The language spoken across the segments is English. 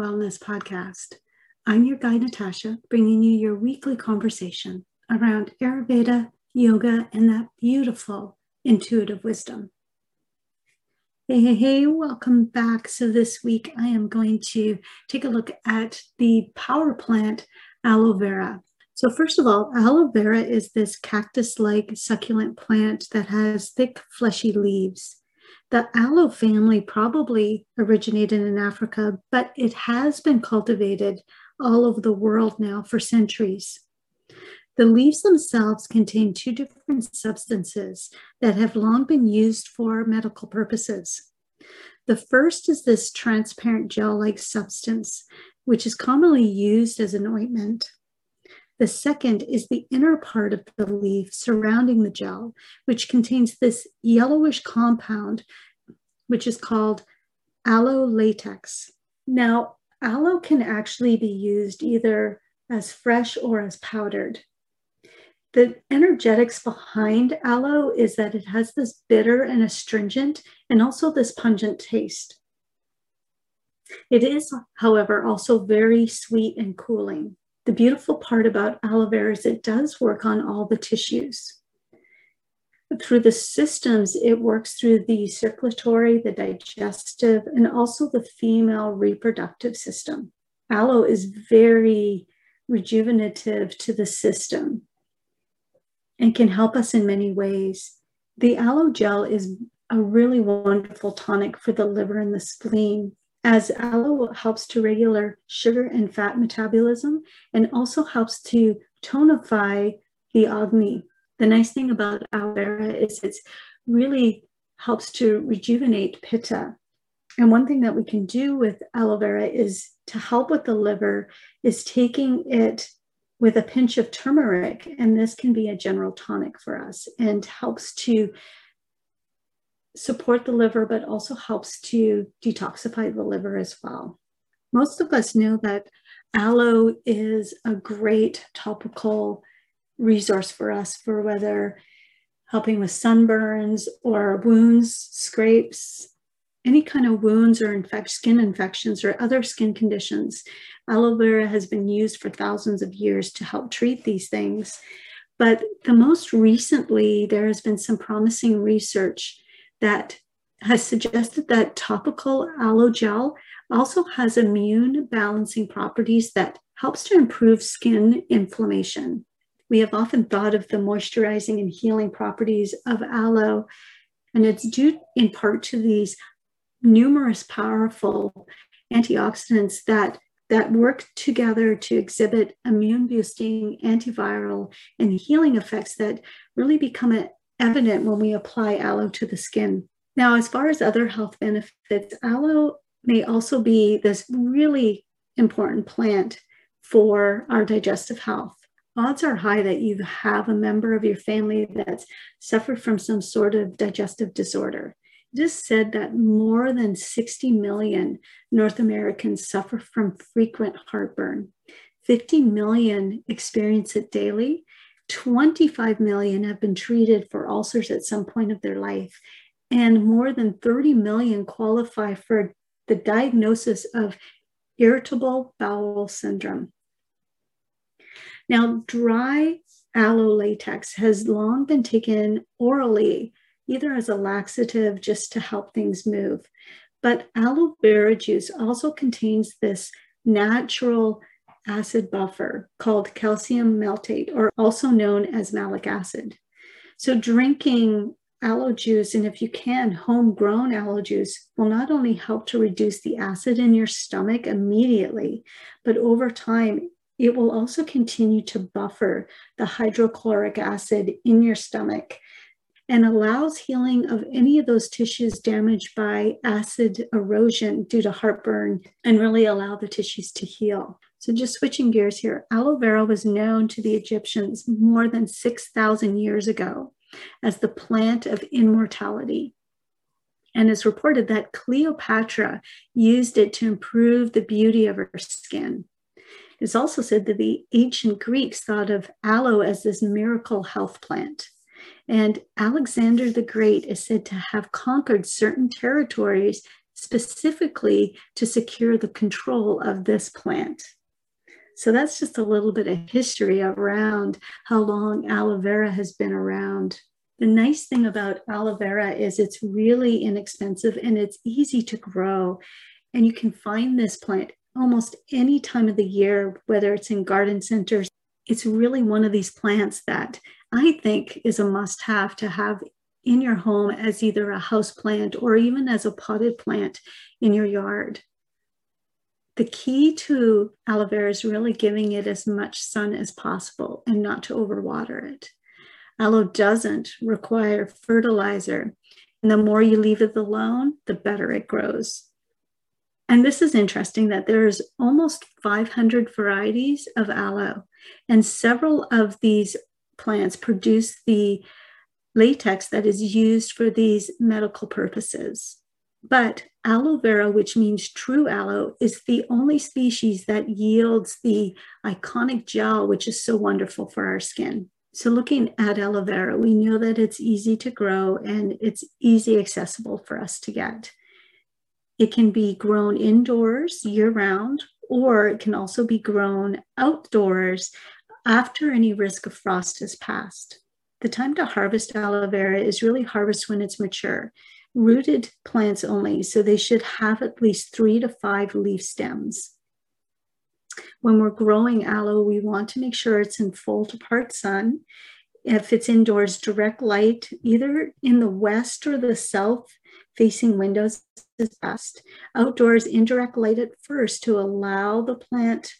Wellness Podcast. I'm your guide, Natasha, bringing you your weekly conversation around Ayurveda, yoga, and that beautiful intuitive wisdom. Hey, hey, hey, welcome back. So, this week I am going to take a look at the power plant aloe vera. So, first of all, aloe vera is this cactus like succulent plant that has thick, fleshy leaves. The aloe family probably originated in Africa, but it has been cultivated all over the world now for centuries. The leaves themselves contain two different substances that have long been used for medical purposes. The first is this transparent gel like substance, which is commonly used as an ointment. The second is the inner part of the leaf surrounding the gel, which contains this yellowish compound, which is called aloe latex. Now, aloe can actually be used either as fresh or as powdered. The energetics behind aloe is that it has this bitter and astringent and also this pungent taste. It is, however, also very sweet and cooling. The beautiful part about aloe vera is it does work on all the tissues. Through the systems, it works through the circulatory, the digestive, and also the female reproductive system. Aloe is very rejuvenative to the system and can help us in many ways. The aloe gel is a really wonderful tonic for the liver and the spleen as aloe helps to regulate sugar and fat metabolism and also helps to tonify the agni. The nice thing about aloe vera is it really helps to rejuvenate pitta. And one thing that we can do with aloe vera is to help with the liver is taking it with a pinch of turmeric, and this can be a general tonic for us and helps to support the liver, but also helps to detoxify the liver as well. Most of us know that aloe is a great topical resource for us for whether helping with sunburns or wounds, scrapes, any kind of wounds or infect, skin infections or other skin conditions. Aloe vera has been used for thousands of years to help treat these things. But the most recently, there has been some promising research that has suggested that topical aloe gel also has immune balancing properties that helps to improve skin inflammation. We have often thought of the moisturizing and healing properties of aloe, and it's due in part to these numerous powerful antioxidants that that work together to exhibit immune boosting, antiviral, and healing effects that really become evident when we apply aloe to the skin. Now, as far as other health benefits, aloe may also be this really important plant for our digestive health. Odds are high that you have a member of your family that's suffered from some sort of digestive disorder. It is said that more than 60 million North Americans suffer from frequent heartburn. 50 million experience it daily, 25 million have been treated for ulcers at some point of their life, and more than 30 million qualify for the diagnosis of irritable bowel syndrome. Now, dry aloe latex has long been taken orally, either as a laxative just to help things move. But aloe vera juice also contains this natural acid buffer called calcium malate, or also known as malic acid. So, drinking aloe juice, and if you can, homegrown aloe juice, will not only help to reduce the acid in your stomach immediately, but over time, it will also continue to buffer the hydrochloric acid in your stomach and allows healing of any of those tissues damaged by acid erosion due to heartburn and really allow the tissues to heal. So, just switching gears here, aloe vera was known to the Egyptians more than 6,000 years ago as the plant of immortality. And it's reported that Cleopatra used it to improve the beauty of her skin. It's also said that the ancient Greeks thought of aloe as this miracle health plant. And Alexander the Great is said to have conquered certain territories specifically to secure the control of this plant. So that's just a little bit of history around how long aloe vera has been around. The nice thing about aloe vera is it's really inexpensive and it's easy to grow. And you can find this plant almost any time of the year, whether it's in garden centers. It's really one of these plants that I think is a must have to have in your home as either a house plant or even as a potted plant in your yard. The key to aloe vera is really giving it as much sun as possible and not to overwater it. Aloe doesn't require fertilizer, and the more you leave it alone, the better it grows. And this is interesting that there's almost 500 varieties of aloe, and several of these plants produce the latex that is used for these medical purposes. But aloe vera, which means true aloe, is the only species that yields the iconic gel, which is so wonderful for our skin. So, looking at aloe vera, we know that it's easy to grow and it's easy accessible for us to get. It can be grown indoors year round, or it can also be grown outdoors after any risk of frost has passed. The time to harvest aloe vera is really harvest when it's mature. Rooted plants only, so they should have at least three to five leaf stems. When we're growing aloe, we want to make sure it's in full to part sun. If it's indoors, direct light, either in the west or the south facing windows is best. Outdoors, indirect light at first to allow the plant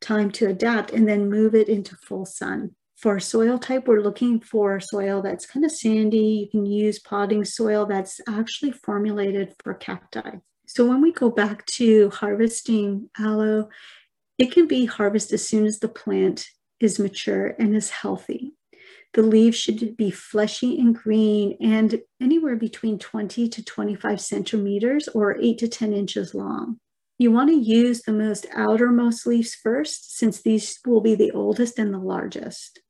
time to adapt and then move it into full sun. For soil type, we're looking for soil that's kind of sandy. You can use potting soil that's actually formulated for cacti. So when we go back to harvesting aloe, it can be harvested as soon as the plant is mature and is healthy. The leaves should be fleshy and green and anywhere between 20 to 25 centimeters or 8 to 10 inches long. You want to use the most outermost leaves first, since these will be the oldest and the largest.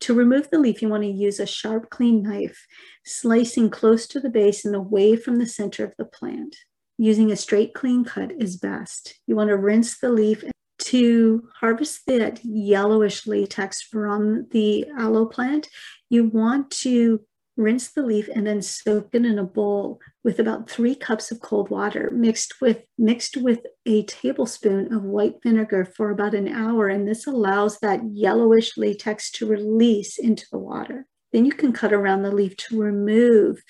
To remove the leaf, you want to use a sharp, clean knife, slicing close to the base and away from the center of the plant. Using a straight, clean cut is best. You want to rinse the leaf to harvest that yellowish latex from the aloe plant. You want to rinse the leaf and then soak it in a bowl with about three cups of cold water mixed with mixed with a tablespoon of white vinegar for about an hour and this allows that yellowish latex to release into the water then you can cut around the leaf to remove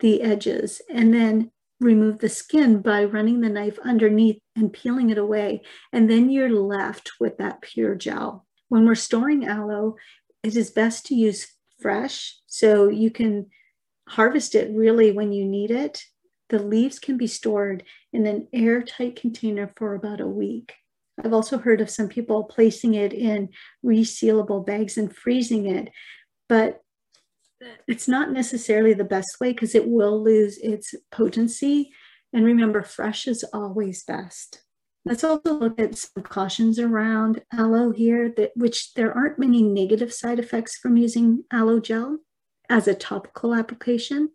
the edges and then remove the skin by running the knife underneath and peeling it away and then you're left with that pure gel when we're storing aloe it is best to use fresh. So you can harvest it really when you need it. The leaves can be stored in an airtight container for about a week. I've also heard of some people placing it in resealable bags and freezing it, but it's not necessarily the best way because it will lose its potency. And remember, fresh is always best. Let's also look at some cautions around aloe here, that, which there aren't many negative side effects from using aloe gel as a topical application,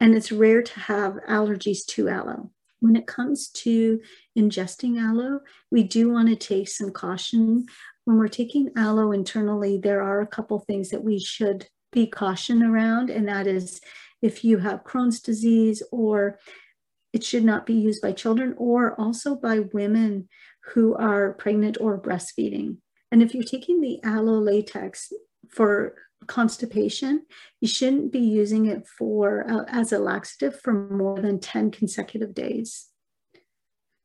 and it's rare to have allergies to aloe. When it comes to ingesting aloe, we do want to take some caution. When we're taking aloe internally, there are a couple things that we should be caution around, and that is if you have Crohn's disease or it should not be used by children or also by women who are pregnant or breastfeeding. And if you're taking the aloe latex for constipation, you shouldn't be using it for uh, as a laxative for more than 10 consecutive days.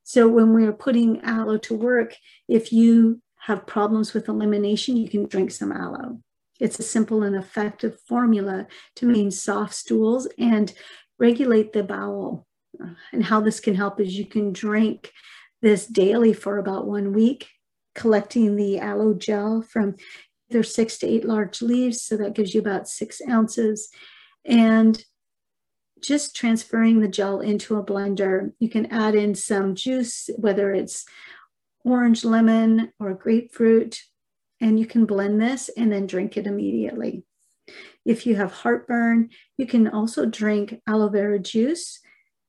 So when we're putting aloe to work, if you have problems with elimination, you can drink some aloe. It's a simple and effective formula to maintain soft stools and regulate the bowel uh, and how this can help is you can drink this daily for about one week, collecting the aloe gel from either six to eight large leaves. So that gives you about six ounces. And just transferring the gel into a blender, you can add in some juice, whether it's orange, lemon, or grapefruit, and you can blend this and then drink it immediately. If you have heartburn, you can also drink aloe vera juice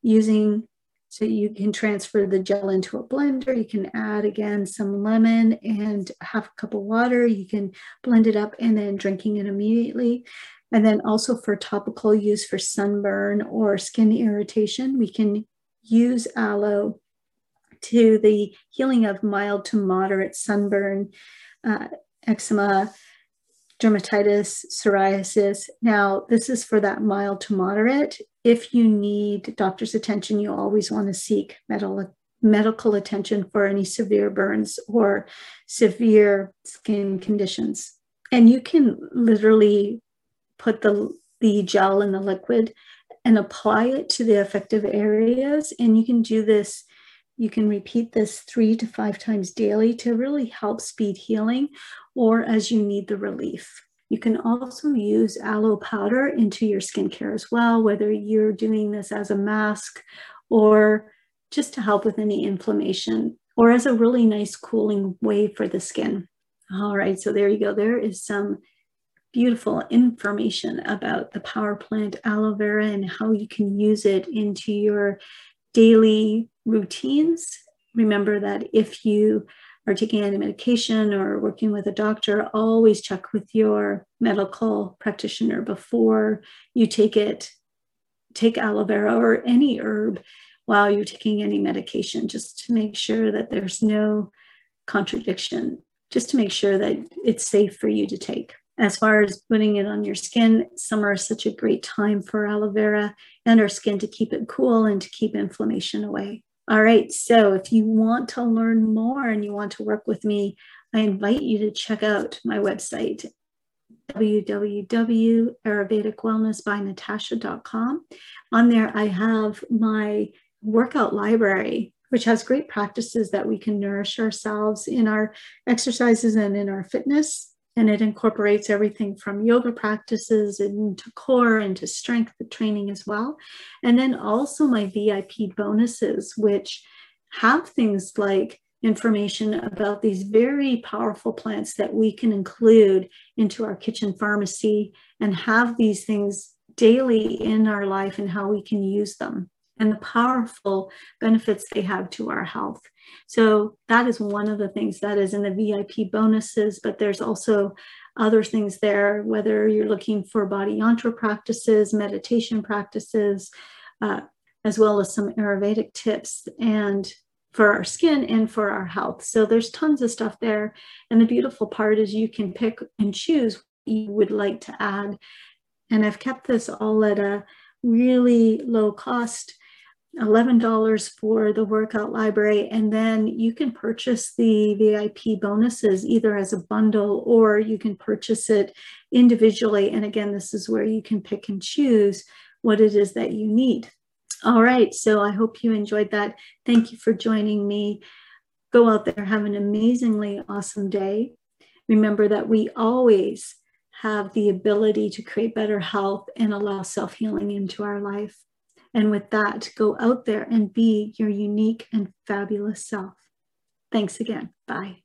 using so you can transfer the gel into a blender. You can add again some lemon and half a cup of water. You can blend it up and then drinking it immediately. And then also for topical use for sunburn or skin irritation, we can use aloe to the healing of mild to moderate sunburn, uh, eczema, dermatitis, psoriasis. Now, this is for that mild to moderate. If you need doctor's attention, you always want to seek medical, medical attention for any severe burns or severe skin conditions. And you can literally put the, the gel in the liquid and apply it to the affected areas. And you can do this, you can repeat this three to five times daily to really help speed healing or as you need the relief. You can also use aloe powder into your skincare as well, whether you're doing this as a mask or just to help with any inflammation or as a really nice cooling way for the skin. All right, so there you go. There is some beautiful information about the power plant aloe vera and how you can use it into your daily routines. Remember that if you are taking any medication or working with a doctor, always check with your medical practitioner before you take it. Take aloe vera or any herb while you're taking any medication, just to make sure that there's no contradiction, just to make sure that it's safe for you to take as far as putting it on your skin, summer is such a great time for aloe vera and our skin to keep it cool and to keep inflammation away. All right, so if you want to learn more and you want to work with me, I invite you to check out my website, www.ayurvedicwellnessbynatasha.com. On there, I have my workout library, which has great practices that we can nourish ourselves in our exercises and in our fitness and it incorporates everything from yoga practices into core into strength training as well. And then also my vip bonuses which have things like information about these very powerful plants that we can include into our kitchen pharmacy and have these things daily in our life and how we can use them and the powerful benefits they have to our health. So that is one of the things that is in the VIP bonuses, but there's also other things there, whether you're looking for body yantra practices, meditation practices, uh, as well as some Ayurvedic tips and for our skin and for our health. So there's tons of stuff there. And the beautiful part is you can pick and choose what you would like to add. And I've kept this all at a really low cost $11 for the workout library, and then you can purchase the VIP bonuses either as a bundle or you can purchase it individually. And again, this is where you can pick and choose what it is that you need. All right, so I hope you enjoyed that. Thank you for joining me. Go out there, have an amazingly awesome day. Remember that we always have the ability to create better health and allow self healing into our life. And with that, go out there and be your unique and fabulous self. Thanks again. Bye.